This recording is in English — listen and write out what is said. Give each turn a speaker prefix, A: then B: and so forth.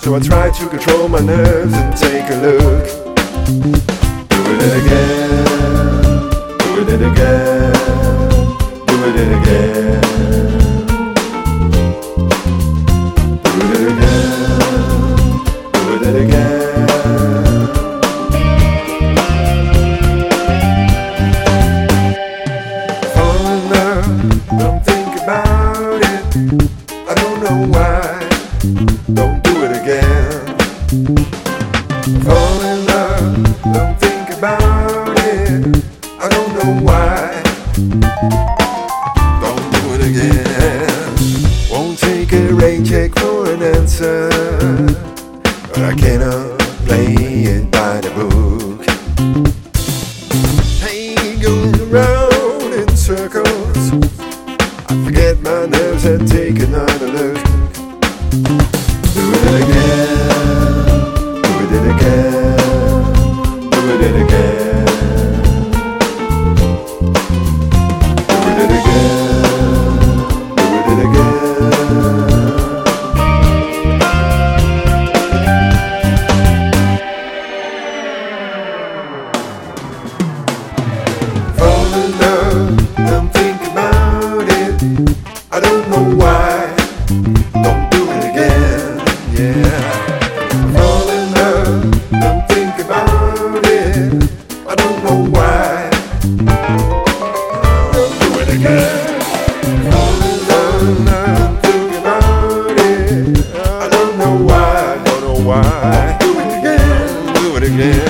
A: So I try to control my nerves and take a look. Do it again. Do it again. Do it again. Do it again. Do it again. Don't think about it. I don't know why. Don't think about it. I don't know why. Don't do it again. Won't take a rain check for an answer. But I cannot play it by the book. Going around in circles. I forget my nerves and take another look. Again.